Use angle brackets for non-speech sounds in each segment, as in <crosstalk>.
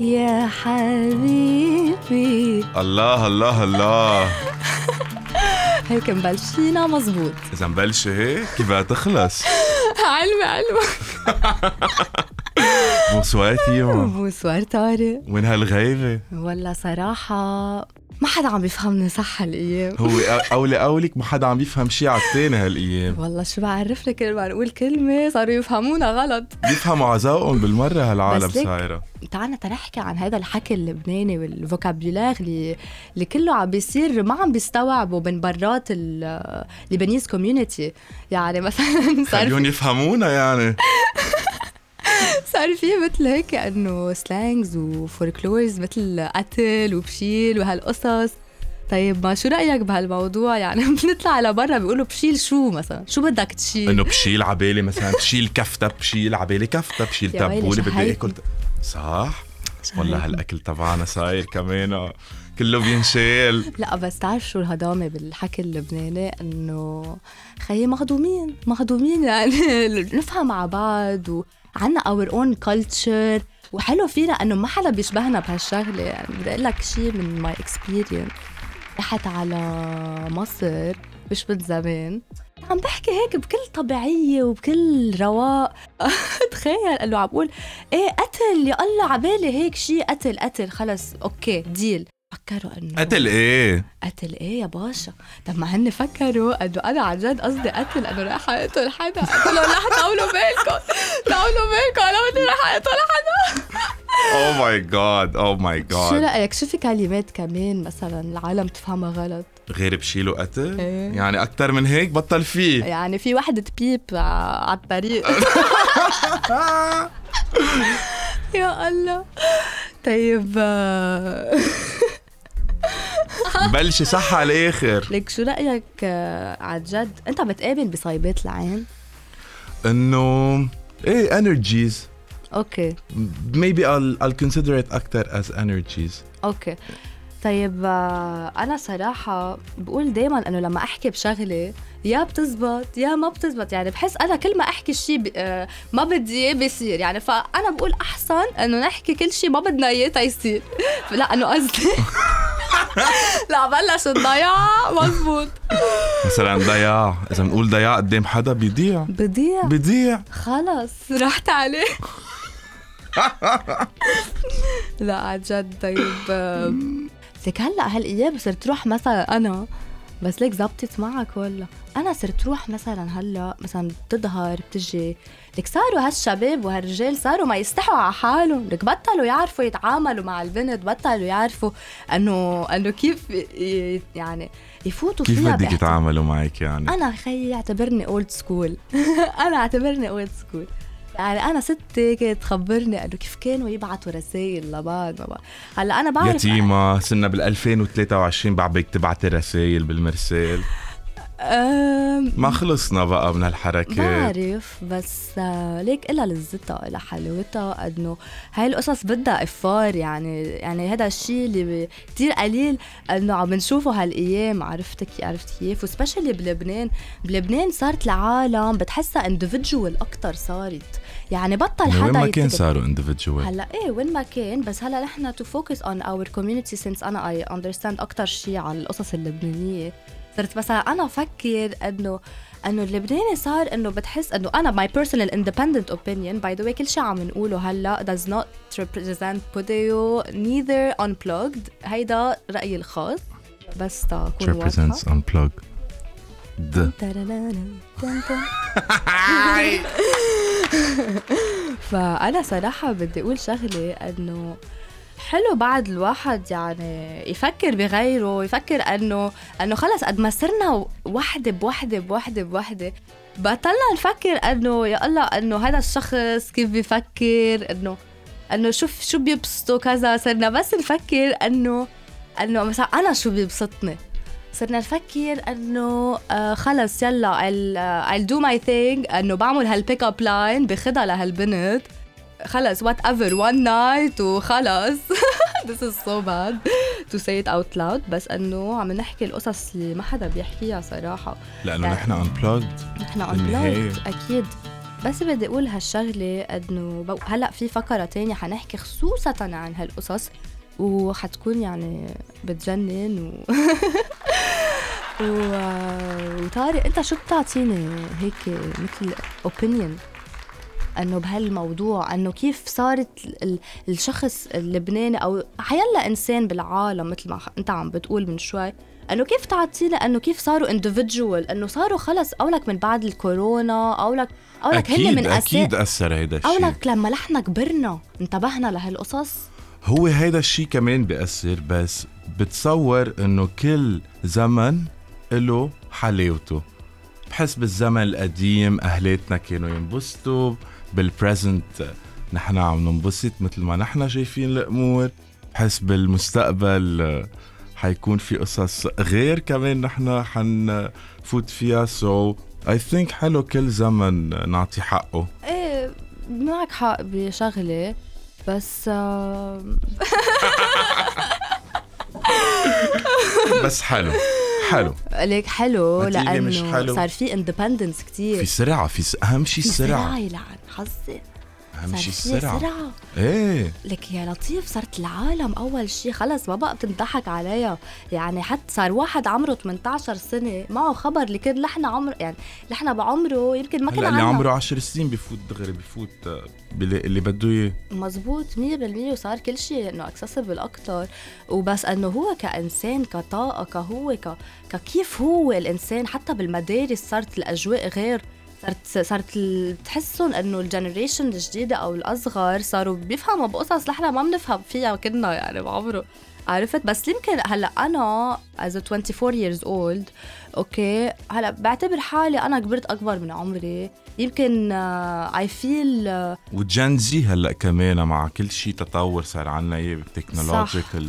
يا حبيبي. الله الله الله. <laughs> هيك مبلشينا مزبوط. إذا مبلشة هيك كيف تخلص؟ <laughs> علمي علمي <laughs> Bonsoir تيما Bonsoir طارق. وين هالغيبة والله صراحة ما حدا عم بيفهمني صح هالايام. هو اولي أولك ما حدا عم يفهم شيء على التاني هالايام. والله شو بعرف لك كل ما نقول كلمة صاروا يفهمونا غلط. بيفهموا على ذوقهم بالمرة هالعالم صايرة تعالنا تنحكي عن هذا الحكي اللبناني وال vocabulary اللي اللي كله عم بيصير ما عم بيستوعبوا من برات ال Lebanese community يعني مثلا <laughs> صار خليهم يفهمونا يعني. <laughs> صار في مثل هيك إنه slangs و folklores مثل قتل وبشيل وهالقصص. طيب ما شو رأيك بهالموضوع؟ يعني <laughs> بنطلع لبرا بيقولوا بشيل شو مثلا؟ شو بدك تشيل؟ إنه بشيل عبالي مثلا بشيل كفتة بشيل عبالي كفتة بشيل تبولة بدي. أكل صح؟ والله. هالأكل تبعنا صاير كمان. كله بينشال. لا بس تعرف شو الهضامة بالحكي اللبناني؟ إنه خيي مهضومين مهضومين يعني <laughs> نفهم على بعض وعنا our own culture وحلو فينا إنه ما حدا بيشبهنا بهالشغلة. يعني بدي أقول لك شيء من my experience رحت على مصر مش من زمان. عم بحكي هيك بكل طبيعية وبكل رواق. <laughs> تخيل إنه عم بقول إيه قتل يا الله عبالي هيك شيء قتل قتل خلص أوكي ديل فكروا انه قتل إيه؟ قتل إيه يا باشا؟ طب ما هن فكروا إنه أنا عن جد قصدي قتل إنه رايحه أقتل حدا. قلت لهم لا طولوا بالكم طولوا بالكم أنا بدي رايحه أقتل حدا. Oh my God oh my شو God رأيك؟ شو في كلمات كمان مثلا العالم تفهمها غلط؟ غير بشيل وقتل إيه. يعني أكثر من هيك بطل فيه. يعني في وحدة بيب على الطريق. <laughs> يا الله. طيب آه، بلشي صح على الآخر ليك شو رأيك آه، عن جد؟ أنت بتقابل بصيبات العين؟ إنه إيه energies. Okay. Maybe I'll I'll consider it أكثر as energies. Okay. طيب آه، أنا صراحة بقول دائما إنه لما أحكي بشغلة يا بتزبط يا ما بتزبط. يعني بحس أنا كل ما أحكي شيء. آه، ما بدي إياه بيصير. يعني فأنا بقول أحسن إنه نحكي كل شيء ما بدنا إياه تيصير <laughs> لا إنه قصدي. <laughs> لا بلش الضياع. مزبوط مثلا ضياع إذا بنقول ضياع قدام حدا بيضيع. بضيع بيضيع. خلص رحت عليه. لا عن جد طيب. لك هلا هالأيام صرت روح مثلا أنا بس ليك زبطت معك ولا؟ أنا صرت روح مثلا هلأ مثلا بتظهر بتجي. لك صاروا هالشباب وهالرجال صاروا ما يستحوا على حالهم. لك بطلوا يعرفوا يتعاملوا مع البنت بطلوا يعرفوا إنه إنه كيف يعني يفوتوا كيف فيها بدك. يتعاملوا معك يعني؟ أنا خيي اعتبرني old school <laughs> أنا اعتبرني old school يعني أنا ستي كانت تخبرني انه كيف كانوا يبعتوا رسائل لبعض. هلأ أنا بعرف يتيمة صرنا بال 2023 بعبك تبعتي رسائل بالمرسال. ما خلصنا بقى من هالحركات بعرف بس آه، ليك إلها لذتها إلها حلاوتها إنه هاي القصص بدها effort يعني يعني هذا الشيء اللي كتير قليل إنه عم نشوفه هالأيام عرفتك عرفت كيف؟ و especially بلبنان. بلبنان صارت العالم بتحسها individual أكثر صارت. يعني بطل يعني حدا وين ما كان صاروا individual. هلأ إيه وين ما كان بس هلأ نحن to focus on our community since أنا I understand أكثر شيء على القصص اللبنانية. صرت مثلا أنا أفكر انه إنه اللبناني صار إنه بتحس إنه أنا my personal independent opinion by the way كل شيء عم نقوله هلأ does not represent بوديو neither unplugged. هيدا رأيي الخاص. بس تكون واضحة. Represents unplug د. <laughs> فأنا صراحة بدي أقول شغلة إنه حلو بعد الواحد يعني يفكر بغيره يفكر إنه إنه خلص قد ما صرنا وحدة بوحدة بوحدة بوحدة بطلنا نفكر إنه يا الله إنه هذا الشخص كيف بيفكر إنه إنه شوف شو بيبسطه كذا صرنا بس نفكر إنه إنه مثلا أنا شو بيبسطني؟ صرنا نفكر إنه آه خلص يلا I'll, uh, I'll do my thing إنه بعمل هال pick-up line باخدها لهالبنت. خلص whatever one night وخلص. <laughs> This is so bad. To say it out loud بس إنه عم نحكي القصص اللي ما حدا بيحكيها صراحة. لأنه نحن unplugged. نحن unplugged أكيد. بس بدي أقول هالشغلة إنه هلأ في فقرة تانية حنحكي خصوصا عن هالقصص وحتكون يعني بتجنن و... <laughs> و... وطارق أنت شو بتعطيني هيك مثل اوبينيون إنه بهالموضوع إنه كيف صارت الشخص اللبناني أو حيلا إنسان بالعالم مثل ما أنت عم بتقول من شوي إنه كيف تعطينا إنه كيف صاروا individual إنه صاروا خلص أو لك من بعد الكورونا أو لك أو لك هن من أكيد أثر هيدا الشيء أو لك لما نحن كبرنا انتبهنا لهالقصص. هو هيدا الشيء كمان بيأثر بس بتصور إنه كل زمن له حلاوته. بحس بالزمن القديم أهلاتنا كانوا ينبسطوا بالبريزنت نحن عم ننبسط مثل ما نحن شايفين الأمور. بحس بالمستقبل حيكون في قصص غير كمان نحن حنفوت فيها. so I think حلو كل زمن نعطي حقه. إيه معك حق بشغلة بس <laughs> بس حلو. حلو. ليك حلو لأنه حلو. صار في independence كثير في سرعه في س... أهم شيء السرعه في سرعه يلعن حظي. اهم شيء السرعة. سرعة. إيه. لك يا لطيف صارت العالم أول شيء خلص ما بقى بتنضحك عليها يعني حتى صار واحد عمره 18 سنة معه خبر اللي كان نحن عمر يعني نحن بعمره يمكن ما كان اللي عمره 10 سنين بفوت دغري بفوت اللي بده اياه مزبوط 100% وصار كل شيء إنه اكسسبل أكثر وبس إنه هو كإنسان كطاقة كهو ككيف هو الإنسان. حتى بالمدارس صارت الأجواء غير صارت صارت بتحسهم إنه ال generation الجديدة أو الأصغر صاروا بيفهموا بقصص نحن ما بنفهم فيها كنا يعني بعمره. عرفت؟ بس يمكن هلأ أنا as 24 years old okay هلأ بعتبر حالي أنا كبرت أكبر من عمري. يمكن I feel و Gen Z هلأ كمان مع كل شيء تطور صار عنا اياه بال technological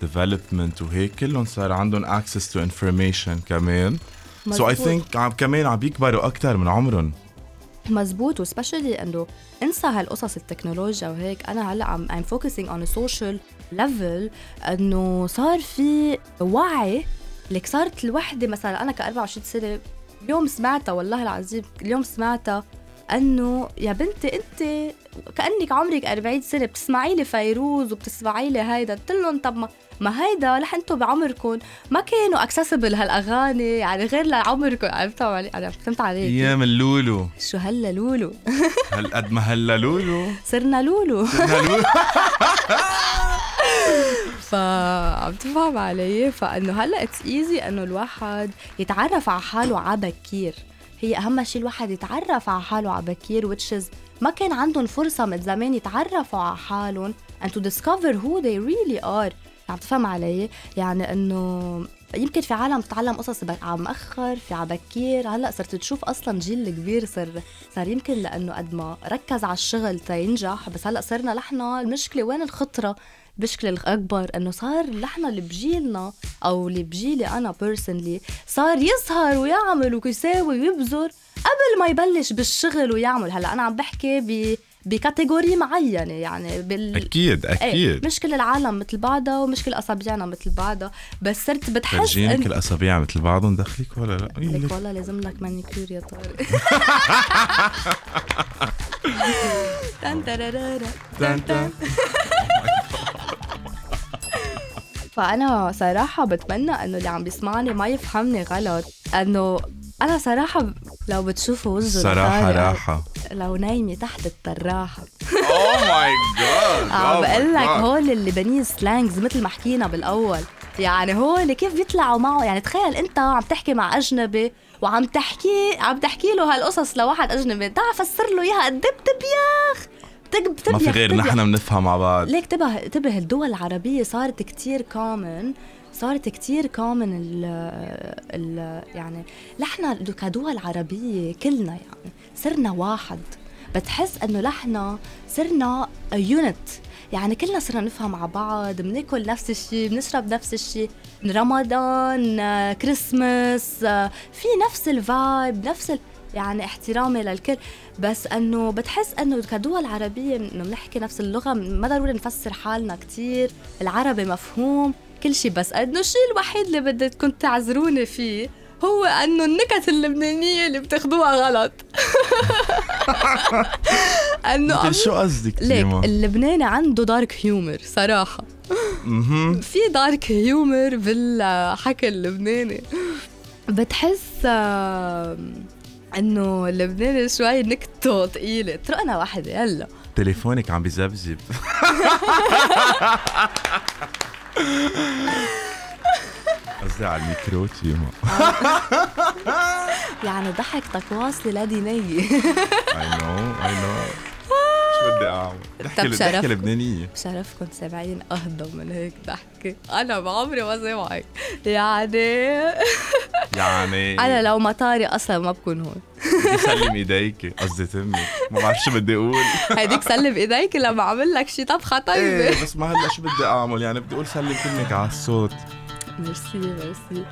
development وهيك كلهم صار عندهم access to information كمان. so I think كمان عم بيكبروا أكثر من عمرهم. مزبوط و specially إنه انسى هالقصص التكنولوجيا وهيك. أنا هلأ عم I'm focusing on a social level إنه صار في وعي. لك صارت الوحدة مثلا أنا ك 24 سنة اليوم سمعتها والله العظيم اليوم سمعتها إنه يا بنتي أنت كأنك عمرك 40 سنة بتسمعي لي فيروز وبتسمعي لي هيدا. قلت لهم طب ما ما هيدا رح أنتم بعمركم. ما كانوا اكسسبل هالأغاني يعني غير لعمركم. عرفت علي؟ يعني فهمت عليك. أيام اللولو. شو هلا لولو؟ هالقد ما هلا لولو؟ صرنا لولو. صرنا لولو. <laughs> فعم تفهم علي؟ فإنه هلا اتس ايزي إنه الواحد يتعرف على حاله على بكير هي أهم شيء الواحد يتعرف على حاله على بكير is ما كان عندهم فرصة من زمان يتعرفوا على حالهم and to discover who they really are. عم تفهم علي؟ يعني إنه يمكن في عالم تتعلم قصص على مأخر في على بكير. هلأ صرت تشوف أصلا جيل الكبير صار صار يمكن لأنه قد ما ركز على الشغل تينجح بس هلأ صرنا نحن المشكلة وين الخطرة؟ المشكلة الأكبر إنه صار نحن اللي بجيلنا أو اللي بجيلي أنا بيرسونلي صار يسهر ويعمل ويساوي ويبذر قبل ما يبلش بالشغل ويعمل. هلأ أنا عم بحكي ب بكاتيجوري معينة يعني بال أكيد أكيد. إيه مش كل العالم مثل بعضها ومش كل أصابعنا مثل بعضها بس صرت بتحس إن كل اصابع مثل بعضهم دخلك ولا لا؟ لك والله لازم لك مانيكير يا طارق. <laughs> تن تن. تن فأنا صراحة بتمنى إنه اللي عم بيسمعني ما يفهمني غلط إنه أنا صراحة لو بتشوفوا وجهه صراحة راحة. لو نايمة تحت الطراحه oh my God عم بقول لك هول ال Lebanese slangs مثل ما حكينا بالأول. يعني هول كيف بيطلعوا معه؟ يعني تخيل أنت عم تحكي مع أجنبي وعم تحكي عم تحكي له هالقصص لواحد أجنبي تعال فسر له إياها. قد إيه بتبيخ ما في غير نحن بنفهم مع بعض. ليك انتبه انتبه الدول العربية صارت كتير common صارت كتير common ال ال يعني نحن كدول عربية كلنا يعني صرنا واحد. بتحس إنه نحن صرنا unit يعني كلنا صرنا نفهم مع بعض بناكل نفس الشيء بنشرب نفس الشيء رمضان كريسماس في نفس ال vibe نفس ال... يعني احترامي للكل بس إنه بتحس إنه كدول عربية إنه بنحكي نفس اللغة ما ضروري نفسر حالنا كتير العربي مفهوم كل شيء بس إنه الشيء الوحيد اللي بدكم تعذروني فيه هو إنه النكت اللبنانية اللي بتاخدوها غلط <laughs> إنه شو قصدك ليك؟ اللبناني عنده دارك هيومر صراحة مهم. في دارك هيومر بالحكي اللبناني بتحس إنه اللبناني شوي نكتة ثقيلة طرقنا واحدة يلا. تليفونك عم بزبزب قصدي على الميكرو تيما يعني ضحكتك واصلة لديني اي نو اي نو بدي أعمل؟ ضحكة شرف. لبنانية. بشرفكم سامعين اهضم من هيك ضحكة؟ أنا بعمري ما سامعك. يعني <laughs> يعني أنا لو مطاري أصلا ما بكون هون. سلم إيديك قصدي تمي. ما بعرف شو بدي أقول. هيديك سلم إيديك لما اعمل لك شي. طبخة طيبة إيه بس ما هلأ شو بدي أعمل؟ يعني بدي أقول سلم كلمك على الصوت. ميرسي ميرسي.